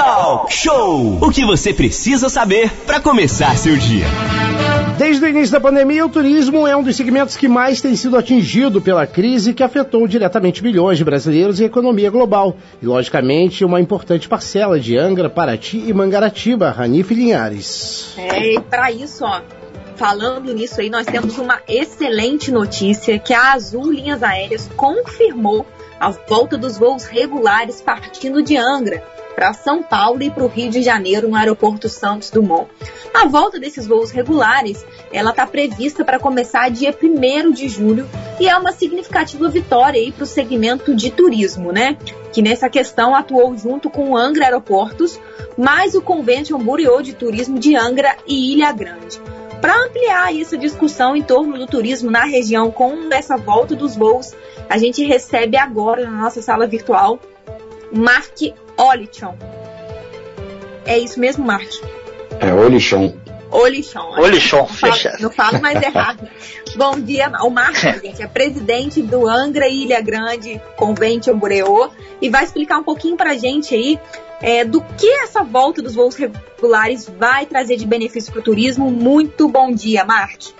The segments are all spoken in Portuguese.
Talk Show. O que você precisa saber para começar seu dia. Desde o início da pandemia, o turismo é um dos segmentos que mais tem sido atingido pela crise que afetou diretamente milhões de brasileiros e a economia global. E, logicamente, uma importante parcela de Angra, Paraty e Mangaratiba, Ranif Linhares. É, e para isso, ó, falando nisso aí, nós temos uma excelente notícia que a Azul Linhas Aéreas confirmou a volta dos voos regulares partindo de Angra para São Paulo e para o Rio de Janeiro no aeroporto Santos Dumont. A volta desses voos regulares, ela está prevista para começar dia 1 de julho e é uma significativa vitória aí para o segmento de turismo, né? Que nessa questão atuou junto com o Angra Aeroportos, mais o Convention Bureau de Turismo de Angra e Ilha Grande. Para ampliar essa discussão em torno do turismo na região com essa volta dos voos, a gente recebe agora na nossa sala virtual Mark Olichon. É isso mesmo, Mark? É Olichon. Olichon. Olichon, fechado. Não falo mais errado. Bom dia, o Marcos, gente, é presidente do Angra Ilha Grande Convention Bureau e vai explicar um pouquinho pra gente aí é, do que essa volta dos voos regulares vai trazer de benefício para o turismo. Muito bom dia, Marte.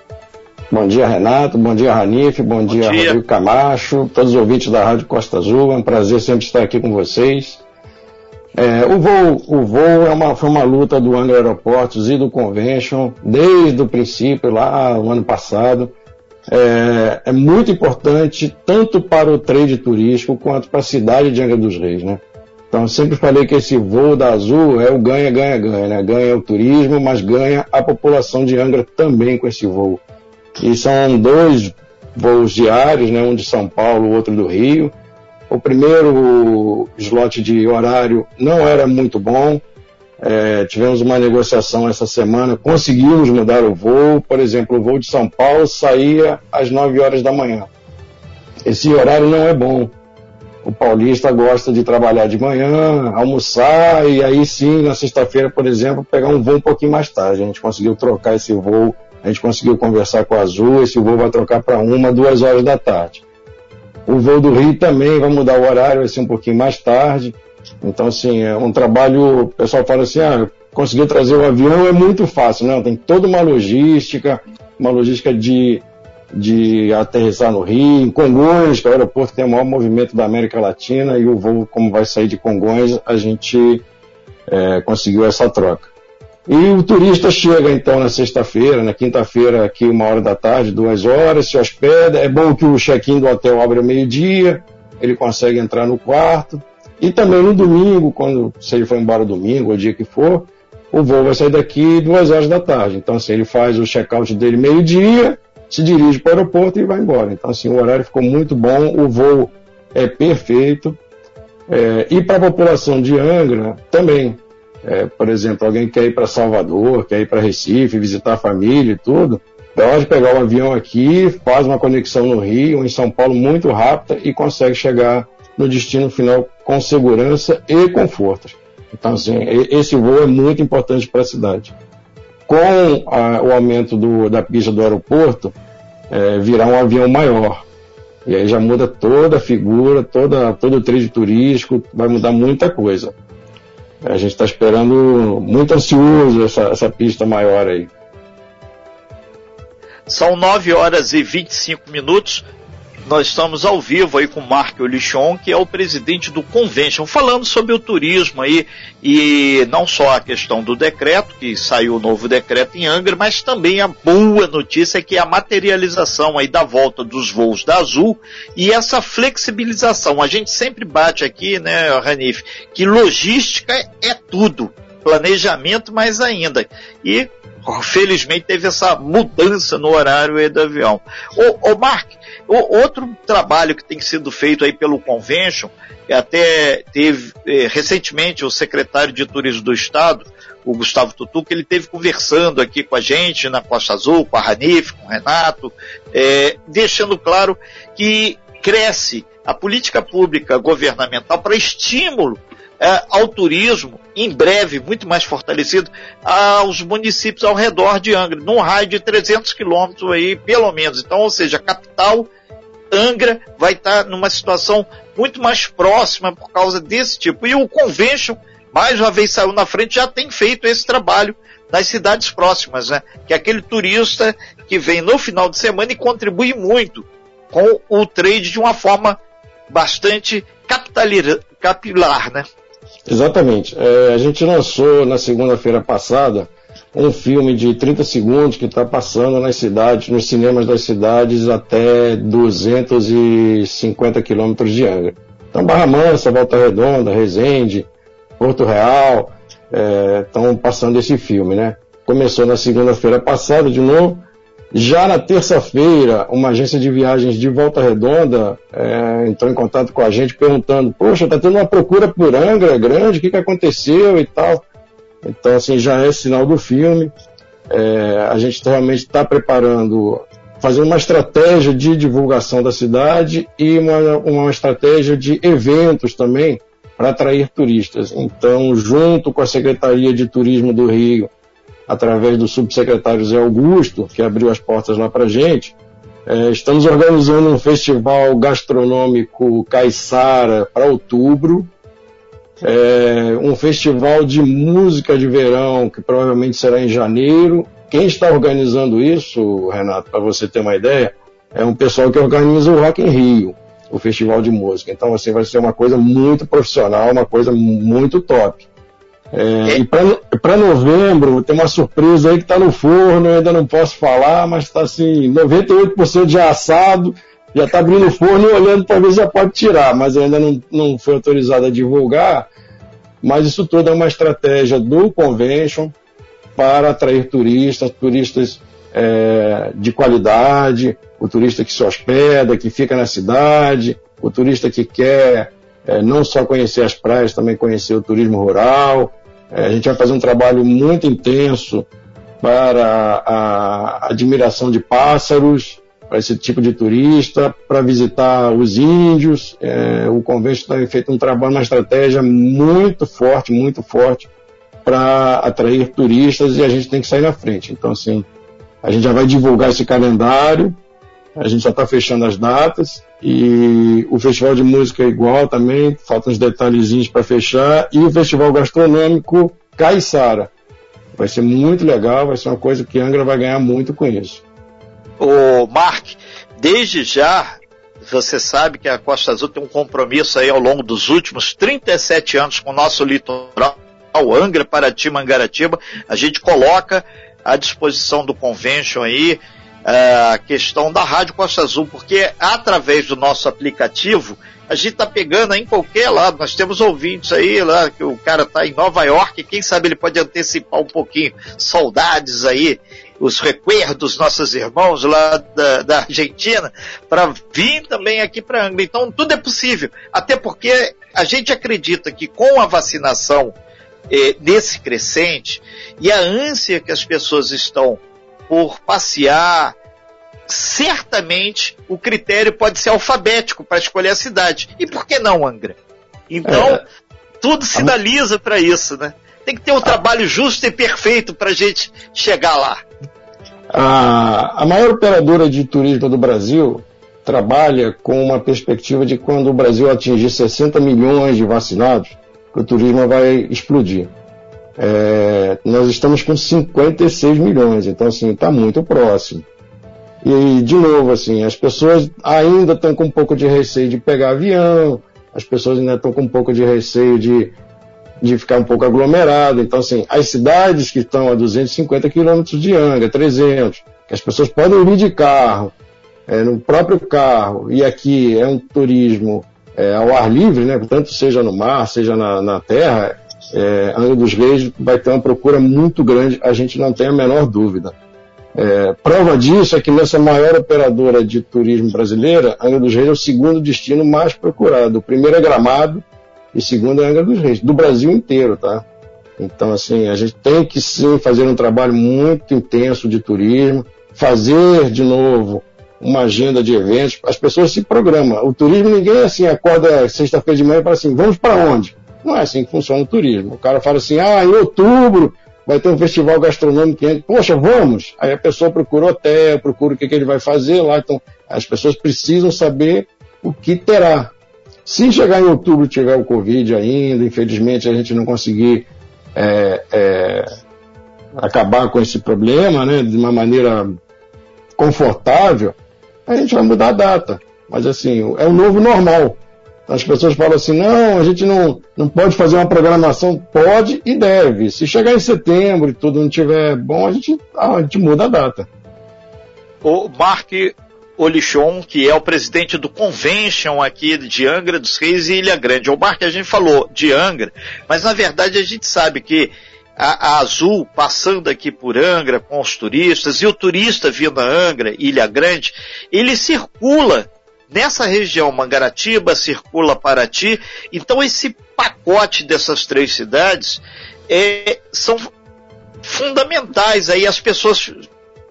Bom dia, Renato. Bom dia, Ranif. Bom, bom dia, dia, Rodrigo Camacho. Todos os ouvintes da Rádio Costa Azul. É um prazer sempre estar aqui com vocês. É, o voo, o voo é uma, foi uma luta do Angra Aeroportos e do Convention desde o princípio, lá no ano passado. É, é, muito importante tanto para o trade turístico quanto para a cidade de Angra dos Reis, né? Então, sempre falei que esse voo da Azul é o ganha, ganha, ganha, né? Ganha o turismo, mas ganha a população de Angra também com esse voo. E são dois voos diários, né? Um de São Paulo, o outro do Rio. O primeiro slot de horário não era muito bom. É, tivemos uma negociação essa semana, conseguimos mudar o voo. Por exemplo, o voo de São Paulo saía às 9 horas da manhã. Esse horário não é bom o paulista gosta de trabalhar de manhã, almoçar e aí sim, na sexta-feira, por exemplo, pegar um voo um pouquinho mais tarde. A gente conseguiu trocar esse voo, a gente conseguiu conversar com a Azul, esse voo vai trocar para uma, duas horas da tarde. O voo do Rio também vai mudar o horário, vai ser um pouquinho mais tarde. Então, assim, é um trabalho, o pessoal fala assim, ah, conseguir trazer o avião é muito fácil. Não, tem toda uma logística, uma logística de de aterrissar no Rio, em Congonhas, que é o aeroporto que tem o maior movimento da América Latina, e o voo, como vai sair de Congonhas, a gente é, conseguiu essa troca. E o turista chega então na sexta-feira, na quinta-feira, aqui uma hora da tarde, duas horas, se hospeda. É bom que o check-in do hotel abre ao meio-dia, ele consegue entrar no quarto. E também no domingo, quando se ele for embora domingo, ou dia que for, o voo vai sair daqui duas horas da tarde. Então, assim, ele faz o check-out dele meio-dia, se dirige para o aeroporto e vai embora. Então, assim, o horário ficou muito bom, o voo é perfeito. É, e para a população de Angra também. É, por exemplo, alguém quer ir para Salvador, quer ir para Recife, visitar a família e tudo, pode pegar o avião aqui, faz uma conexão no Rio em São Paulo muito rápida e consegue chegar no destino final com segurança e conforto. Então, assim, esse voo é muito importante para a cidade com a, o aumento do, da pista do aeroporto, é, virá um avião maior. E aí já muda toda a figura, toda, todo o trade turístico, vai mudar muita coisa. A gente está esperando, muito ansioso essa, essa pista maior aí. São 9 horas e 25 minutos. Nós estamos ao vivo aí com o Mark Olichon, que é o presidente do Convention, falando sobre o turismo aí e não só a questão do decreto, que saiu o novo decreto em Angra, mas também a boa notícia que é a materialização aí da volta dos voos da Azul e essa flexibilização. A gente sempre bate aqui, né, Ranif, que logística é tudo planejamento mais ainda. E felizmente teve essa mudança no horário do avião. O, o Mark, o, outro trabalho que tem sido feito aí pelo Convention, até teve eh, recentemente o secretário de Turismo do Estado, o Gustavo Tutu, que ele teve conversando aqui com a gente na Costa Azul, com a Ranif, com o Renato, eh, deixando claro que cresce a política pública governamental para estímulo é, ao turismo, em breve, muito mais fortalecido, aos municípios ao redor de Angra, num raio de 300 quilômetros aí, pelo menos. Então, ou seja, a capital, Angra, vai estar numa situação muito mais próxima por causa desse tipo. E o Convention mais uma vez saiu na frente, já tem feito esse trabalho nas cidades próximas, né? Que é aquele turista que vem no final de semana e contribui muito com o trade de uma forma bastante capilar, né? Exatamente. É, a gente lançou na segunda-feira passada um filme de 30 segundos que está passando nas cidades, nos cinemas das cidades até 250 quilômetros de Angra. Então, Barra Mansa, Volta Redonda, Resende, Porto Real, estão é, passando esse filme, né? Começou na segunda-feira passada de novo. Já na terça-feira, uma agência de viagens de Volta Redonda é, entrou em contato com a gente perguntando: Poxa, está tendo uma procura por Angra grande, o que, que aconteceu e tal. Então, assim, já é sinal do filme. É, a gente realmente está preparando, fazendo uma estratégia de divulgação da cidade e uma, uma estratégia de eventos também para atrair turistas. Então, junto com a Secretaria de Turismo do Rio, através do subsecretário Zé Augusto, que abriu as portas lá para a gente, é, estamos organizando um festival gastronômico Caiçara para outubro, é, um festival de música de verão, que provavelmente será em janeiro. Quem está organizando isso, Renato, para você ter uma ideia, é um pessoal que organiza o Rock em Rio, o festival de música. Então, assim, vai ser uma coisa muito profissional, uma coisa muito top. É, e para novembro tem uma surpresa aí que está no forno, eu ainda não posso falar, mas está assim, 98% de assado, já está abrindo o forno e olhando para ver se já pode tirar, mas ainda não, não foi autorizado a divulgar. Mas isso tudo é uma estratégia do convention para atrair turistas, turistas é, de qualidade, o turista que se hospeda, que fica na cidade, o turista que quer é, não só conhecer as praias, também conhecer o turismo rural. É, a gente vai fazer um trabalho muito intenso para a admiração de pássaros, para esse tipo de turista, para visitar os índios. É, o convento tem feito um trabalho, uma estratégia muito forte, muito forte para atrair turistas e a gente tem que sair na frente. Então, assim, a gente já vai divulgar esse calendário, a gente já está fechando as datas e o festival de música é igual também, faltam uns detalhezinhos para fechar e o festival gastronômico Caiçara. Vai ser muito legal, vai ser uma coisa que Angra vai ganhar muito com isso o Mark, desde já, você sabe que a Costa Azul tem um compromisso aí ao longo dos últimos 37 anos com o nosso litoral, Angra, Paraty, Mangaratiba. A gente coloca à disposição do convention aí a questão da Rádio Costa Azul, porque através do nosso aplicativo a gente tá pegando em qualquer lado. Nós temos ouvintes aí lá, que o cara tá em Nova York, quem sabe ele pode antecipar um pouquinho. Saudades aí os recuerdos nossos irmãos lá da, da Argentina, para vir também aqui para Angra. Então tudo é possível, até porque a gente acredita que com a vacinação eh, nesse crescente e a ânsia que as pessoas estão por passear, certamente o critério pode ser alfabético para escolher a cidade. E por que não Angra? Então, é. tudo sinaliza para isso, né? Tem que ter um trabalho justo e perfeito para a gente chegar lá. A, a maior operadora de turismo do Brasil trabalha com uma perspectiva de quando o Brasil atingir 60 milhões de vacinados, que o turismo vai explodir. É, nós estamos com 56 milhões, então assim, está muito próximo. E, de novo, assim, as pessoas ainda estão com um pouco de receio de pegar avião, as pessoas ainda estão com um pouco de receio de de ficar um pouco aglomerado. Então, assim, as cidades que estão a 250 quilômetros de Angra, 300, que as pessoas podem vir de carro, é, no próprio carro, e aqui é um turismo é, ao ar livre, né, tanto seja no mar, seja na, na terra, é, Angra dos Reis vai ter uma procura muito grande, a gente não tem a menor dúvida. É, prova disso é que nessa maior operadora de turismo brasileira, Angra dos Reis é o segundo destino mais procurado. O primeiro é Gramado, e segundo é Angra dos Reis, do Brasil inteiro, tá? Então, assim, a gente tem que sim fazer um trabalho muito intenso de turismo, fazer de novo uma agenda de eventos, as pessoas se programam. O turismo, ninguém assim acorda sexta-feira de manhã e fala assim, vamos para onde? Não é assim que funciona o turismo. O cara fala assim, ah, em outubro vai ter um festival gastronômico, poxa, vamos. Aí a pessoa procura hotel, procura o que, que ele vai fazer lá. Então, as pessoas precisam saber o que terá Se chegar em outubro tiver o Covid ainda, infelizmente a gente não conseguir é, é, acabar com esse problema né, de uma maneira confortável, a gente vai mudar a data. Mas assim, é o novo normal. As pessoas falam assim, não, a gente não, não pode fazer uma programação. Pode e deve. Se chegar em setembro e tudo não estiver bom, a gente, a gente muda a data. O Mark Olichon, que é o presidente do Convention aqui de Angra dos Reis e Ilha Grande. O Mark, a gente falou de Angra, mas na verdade a gente sabe que a, Azul passando aqui por Angra com os turistas e o turista vindo a Angra, Ilha Grande, ele circula nessa região Mangaratiba, circula Paraty. Então esse pacote dessas três cidades é, são fundamentais aí as pessoas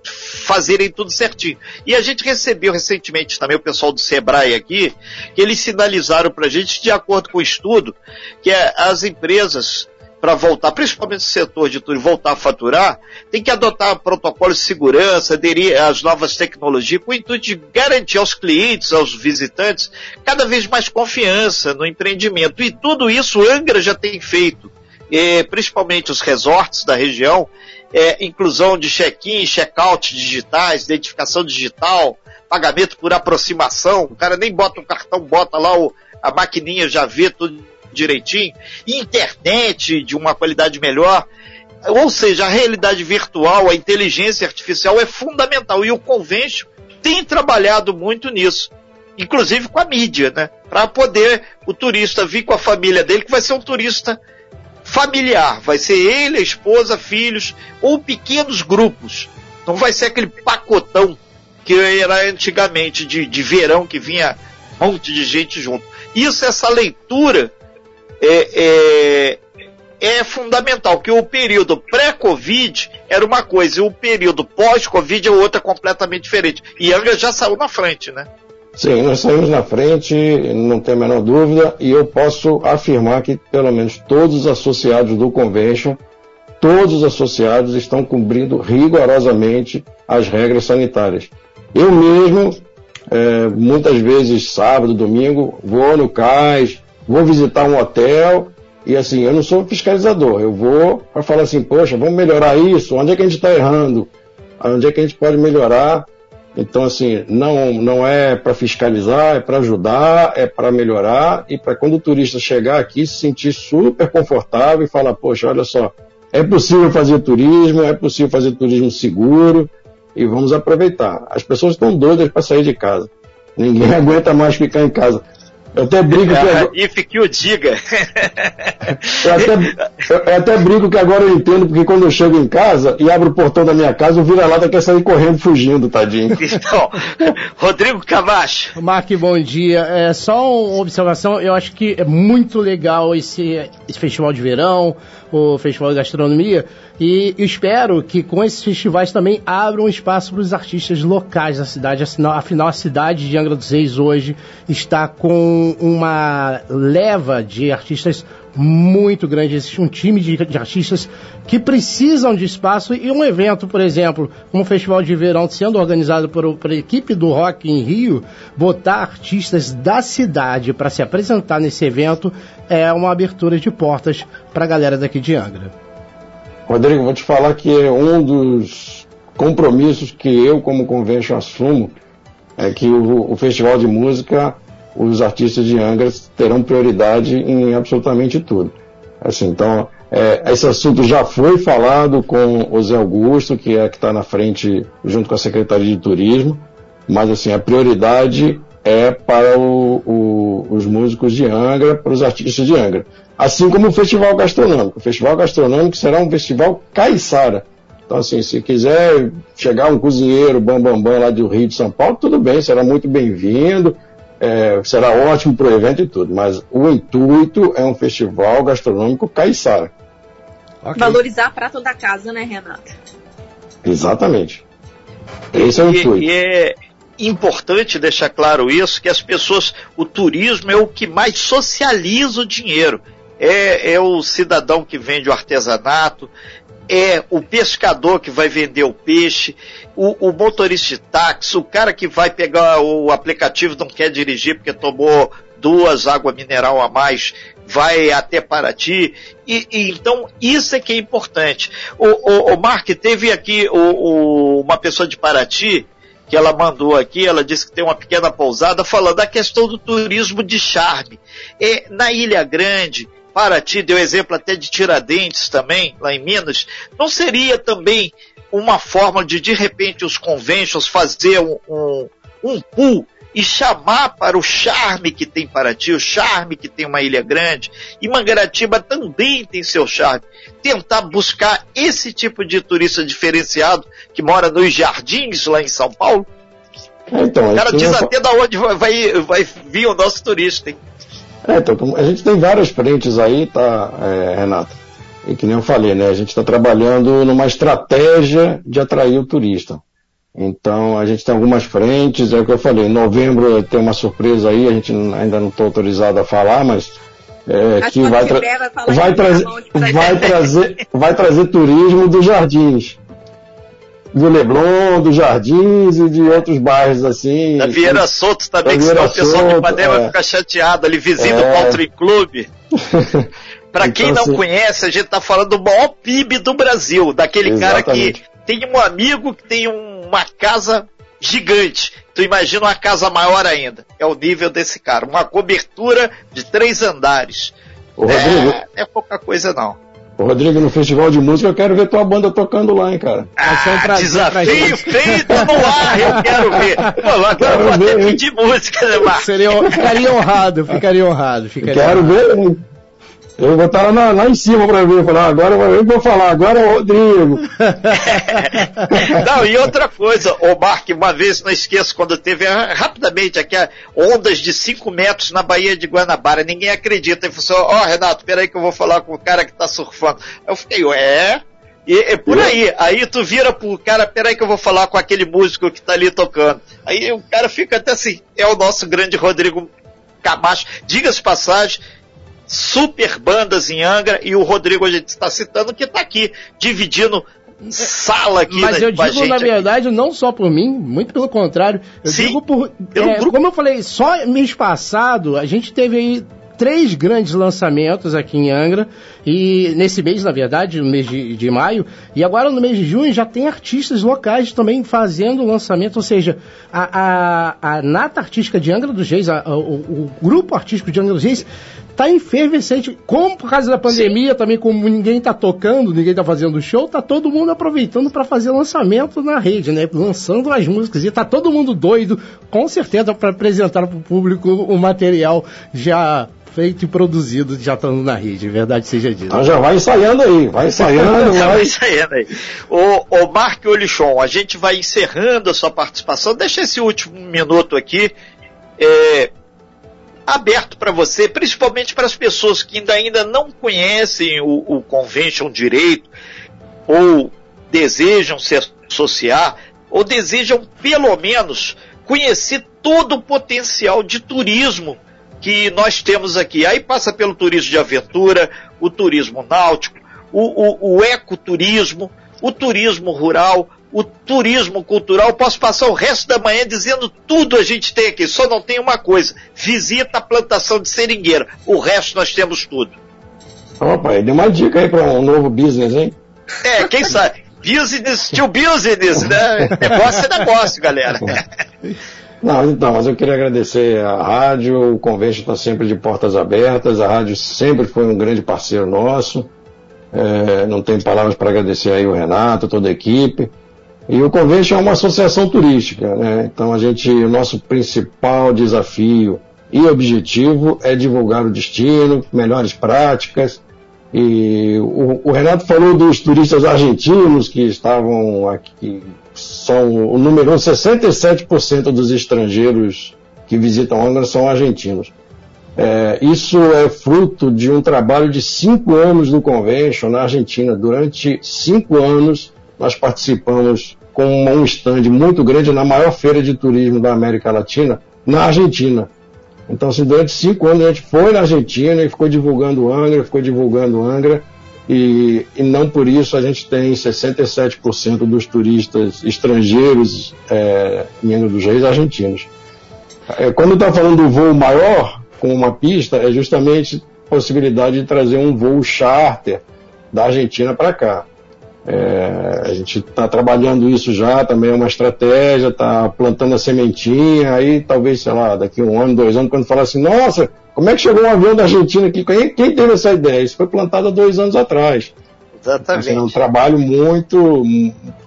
fazerem tudo certinho. E a gente recebeu recentemente também o pessoal do Sebrae aqui, que eles sinalizaram para a gente, de acordo com o estudo, que é, as empresas para voltar, principalmente o setor de turismo, voltar a faturar, tem que adotar protocolos de segurança, aderir às novas tecnologias, com o intuito de garantir aos clientes, aos visitantes, cada vez mais confiança no empreendimento. E tudo isso Angra já tem feito, principalmente os resorts da região, é, inclusão de check-in, check-out digitais, identificação digital, pagamento por aproximação, o cara nem bota um cartão, bota lá o, a maquininha, já vê tudo direitinho, internet de uma qualidade melhor. Ou seja, a realidade virtual, a inteligência artificial é fundamental e o Convention tem trabalhado muito nisso, inclusive com a mídia, né? Para poder o turista vir com a família dele, que vai ser um turista familiar, vai ser ele, a esposa, filhos ou pequenos grupos. Não vai ser aquele pacotão que era antigamente de, de verão que vinha um monte de gente junto. Isso, essa leitura é, é, é fundamental, que o período pré-Covid era uma coisa e o período pós-Covid é outra completamente diferente. E Angra já saiu na frente, né? Sim, nós saímos na frente, não tem a menor dúvida, e eu posso afirmar que pelo menos todos os associados do Convention, todos os associados estão cumprindo rigorosamente as regras sanitárias. Eu mesmo, é, muitas vezes sábado, domingo, vou no cais, vou visitar um hotel e assim, eu não sou fiscalizador, eu vou para falar assim, poxa, vamos melhorar isso, onde é que a gente está errando, onde é que a gente pode melhorar. Então, assim, não, não é para fiscalizar, é para ajudar, é para melhorar e para quando o turista chegar aqui se sentir super confortável e falar, poxa, olha só, é possível fazer turismo, é possível fazer turismo seguro e vamos aproveitar. As pessoas estão doidas para sair de casa. Ninguém aguenta mais ficar em casa. Eu até brigo que. Agora... If que o diga. eu, até, eu até brigo que agora eu entendo, porque quando eu chego em casa e abro o portão da minha casa, o vira-lata quer sair correndo, fugindo, tadinho. Então, Rodrigo Camacho. Mark, bom dia. É, só uma observação, eu acho que é muito legal esse, esse festival de verão, o festival de gastronomia, e espero que com esses festivais também abram espaço para os artistas locais da cidade. Afinal, a cidade de Angra dos Reis hoje está com uma leva de artistas muito grande. Existe um time de, de, artistas que precisam de espaço e um evento, por exemplo, um festival de verão sendo organizado por, por equipe do Rock em Rio, botar artistas da cidade para se apresentar nesse evento é uma abertura de portas para a galera daqui de Angra. Rodrigo, vou te falar que é um dos compromissos que eu, como convention, assumo é que o, o Festival de Música, os artistas de Angra terão prioridade em absolutamente tudo. Assim, então, é, esse assunto já foi falado com o Zé Augusto, que é que está na frente junto com a Secretaria de Turismo, mas assim, a prioridade é para o, o, os músicos de Angra, para os artistas de Angra. Assim como o Festival Gastronômico. O Festival Gastronômico será um festival caiçara. Então, assim, se quiser chegar um cozinheiro bambambam bam, bam, lá do Rio de São Paulo, tudo bem, será muito bem-vindo, é, será ótimo para o evento e tudo. Mas o intuito é um festival gastronômico caiçara. Okay. Valorizar a prata da casa, né, Renata? Exatamente. Esse é o intuito. E é, importante deixar claro isso, que as pessoas, o turismo é o que mais socializa o dinheiro. É, é o cidadão que vende o artesanato, é o pescador que vai vender o peixe, o, o, motorista de táxi, o cara que vai pegar o aplicativo não quer dirigir porque tomou duas água mineral a mais vai até Paraty. E, e, então, isso é que é importante. O, o, o Mark, teve aqui o, uma pessoa de Paraty, que ela mandou aqui, ela disse que tem uma pequena pousada, falando da questão do turismo de charme. É, na Ilha Grande, Paraty, deu exemplo até de Tiradentes também, lá em Minas, não seria também uma forma de, de repente, os conventions fazer um, um, um pool e chamar para o charme que tem Paraty, o charme que tem uma ilha grande, e Mangaratiba também tem seu charme. Tentar buscar esse tipo de turista diferenciado que mora nos jardins lá em São Paulo. Então, o cara diz até da onde vai, vai, vai vir o nosso turista, hein? É, então, a gente tem várias frentes aí, tá, é, Renato? E que nem eu falei, né? A gente está trabalhando numa estratégia de atrair o turista. Então a gente tem algumas frentes, é o que eu falei, em novembro tem uma surpresa aí, a gente ainda não está autorizado a falar, mas é, que vai, tra vai, trazer, vai, trazer, vai trazer turismo dos jardins. Do Leblon, dos Jardins e de outros bairros assim. Da Vieira Solto também, que senão o pessoal de Ipanema é. fica chateado ali, vizinho é. do Country Club. Para então, quem não assim, conhece, a gente está falando do maior PIB do Brasil, daquele exatamente. cara que tem um amigo que tem uma casa gigante. Tu imagina uma casa maior ainda. É o nível desse cara. Uma cobertura de três andares. Ô, Rodrigo, é, é pouca coisa não. Ô, Rodrigo, no festival de música eu quero ver tua banda tocando lá, hein, cara. Ah, um desafio feito no ar, eu quero ver. Pô, agora quero eu vou ver, até pedir música, né, Marcos? Seria, ficaria honrado, ficaria honrado. Ficaria quero honrado. ver, hein? Eu vou estar lá, lá em cima para ver, falar, agora eu vou falar, agora é o Rodrigo. não, e outra coisa, o Mark, uma vez, não esqueço, quando teve ah, rapidamente aqui ondas de 5 metros na Baía de Guanabara, ninguém acredita. Ele falou assim, ó, oh, Renato, peraí que eu vou falar com o cara que tá surfando. Eu fiquei, é? E é por aí. Aí tu vira pro cara, peraí que eu vou falar com aquele músico que tá ali tocando. Aí o cara fica até assim, é o nosso grande Rodrigo Camacho. Diga-se passagem, super bandas em Angra e o Rodrigo a gente está citando que está aqui dividindo sala aqui. Mas eu digo, na verdade, aqui. não só por mim, muito pelo contrário. Eu Sim, digo por. É, como eu falei, só mês passado a gente teve aí três grandes lançamentos aqui em Angra, e nesse mês, na verdade, no mês de, de, maio, e agora no mês de junho já tem artistas locais também fazendo lançamento, ou seja, a, a, a nata artística de Angra dos Reis, a, a, o, o, grupo artístico de Angra dos Reis está efervescente. Como por causa da pandemia, Sim. também como ninguém está tocando, ninguém está fazendo show, tá todo mundo aproveitando para fazer lançamento na rede, né? Lançando as músicas. E tá todo mundo doido, com certeza, para apresentar para o público o material já feito e produzido já estando na rede, verdade seja dita. Então já vai ensaiando aí, vai ensaiando. já vai ensaiando aí. O, o Mark Olichon, a gente vai encerrando a sua participação, deixa esse último minuto aqui. É, aberto para você, principalmente para as pessoas que ainda, ainda não conhecem o, o Convention direito, ou desejam se associar, ou desejam pelo menos conhecer todo o potencial de turismo que nós temos aqui. Aí passa pelo turismo de aventura, o turismo náutico, o, o, o ecoturismo, o turismo rural, o turismo cultural. Posso passar o resto da manhã dizendo tudo a gente tem aqui. Só não tem uma coisa: visita a plantação de seringueira. O resto nós temos tudo. Opa, deu uma dica aí para um novo business, hein? É, quem sabe? Business to business, né? Negócio é negócio, galera. Não, então, mas eu queria agradecer a rádio, o Convention está sempre de portas abertas, a rádio sempre foi um grande parceiro nosso. É, não tenho palavras para agradecer aí o Renato, toda a equipe. E o Convention é uma associação turística, né? Então a gente, o nosso principal desafio e objetivo é divulgar o destino, melhores práticas. E o, o Renato falou dos turistas argentinos que estavam aqui, são o número 67% dos estrangeiros que visitam Angra são argentinos. É, isso é fruto de um trabalho de cinco anos do Convention na Argentina. Durante cinco anos, nós participamos com um stand muito grande na maior feira de turismo da América Latina, na Argentina. Então, assim, durante cinco anos a gente foi na Argentina e ficou divulgando Angra, ficou divulgando Angra, e, e não por isso a gente tem 67% dos turistas estrangeiros é, em Angra dos Reis argentinos. É, quando está falando do voo maior, com uma pista é justamente a possibilidade de trazer um voo charter da Argentina para cá. É, a gente está trabalhando isso já, também é uma estratégia, está plantando a sementinha, aí talvez, sei lá, daqui um ano, dois anos, quando falar assim, nossa, como é que chegou um avião da Argentina aqui? Quem, quem teve essa ideia? Isso foi plantado há dois anos atrás. Exatamente. É um trabalho muito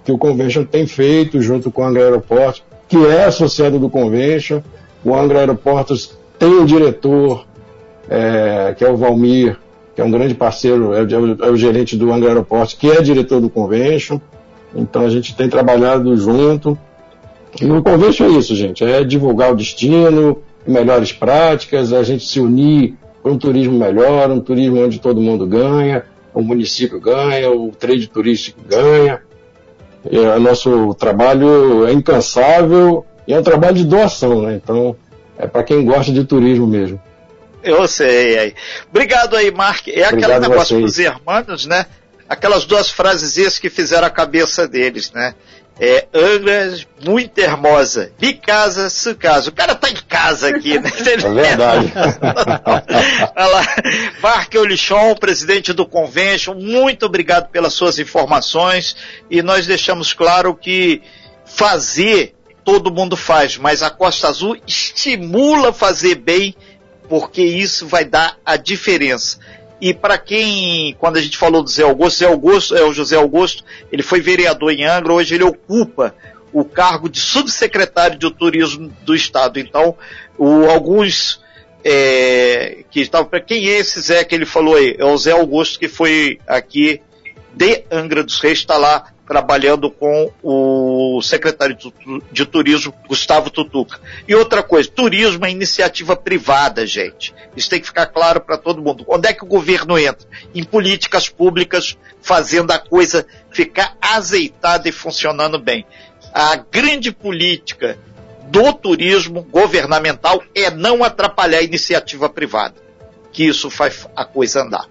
que o Convention tem feito junto com o Angra Aeroportos, que é associado do Convention. O Angra Aeroportos tem um diretor, é, que é o Valmir, que é um grande parceiro, é, é, é o gerente do Angra Aeroportos, que é diretor do Convention. Então a gente tem trabalhado junto. E o Convention é isso, gente, é divulgar o destino, melhores práticas, a gente se unir para um turismo melhor, um turismo onde todo mundo ganha, o município ganha, o trade turístico ganha. O nosso trabalho é incansável e é um trabalho de doação, né? Então, é para quem gosta de turismo mesmo. Eu sei aí. Obrigado aí, Mark. É aquele negócio dos irmãos, né? Aquelas duas frases que fizeram a cabeça deles, né? É, Angra, muito hermosa. De casa, su casa. O cara tá em casa aqui, né? É verdade. Olha lá. Mark Olichon, presidente do Convention, muito obrigado pelas suas informações e nós deixamos claro que fazer todo mundo faz, mas a Costa Azul estimula fazer bem porque isso vai dar a diferença. E para quem, quando a gente falou do Zé Augusto, Zé Augusto, é o José Augusto, ele foi vereador em Angra, hoje ele ocupa o cargo de subsecretário de turismo do estado. Então, o, alguns é, que estavam, para quem é esse Zé que ele falou aí? É o Zé Augusto que foi aqui de Angra dos Reis, está lá trabalhando com o secretário de Turismo, Gustavo Tutuca. E outra coisa, turismo é iniciativa privada, gente. Isso tem que ficar claro para todo mundo. Onde é que o governo entra? Em políticas públicas, fazendo a coisa ficar azeitada e funcionando bem. A grande política do turismo governamental é não atrapalhar a iniciativa privada, que isso faz a coisa andar.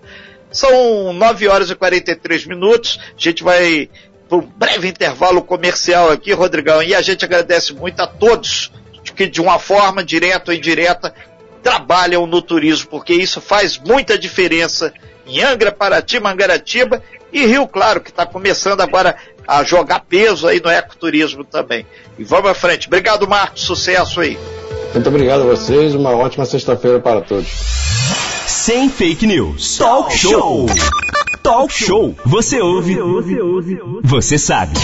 São 9 horas e 43 minutos. A gente vai para um breve intervalo comercial aqui, Rodrigão, e a gente agradece muito a todos que de uma forma direta ou indireta trabalham no turismo, porque isso faz muita diferença em Angra, Paraty, Mangaratiba e Rio Claro, que está começando agora a jogar peso aí no ecoturismo também. E vamos à frente. Obrigado, Marcos. Sucesso aí. Muito obrigado a vocês. Uma ótima sexta-feira para todos. Sem fake news. Talk show. Talk show. Você ouve. Você sabe.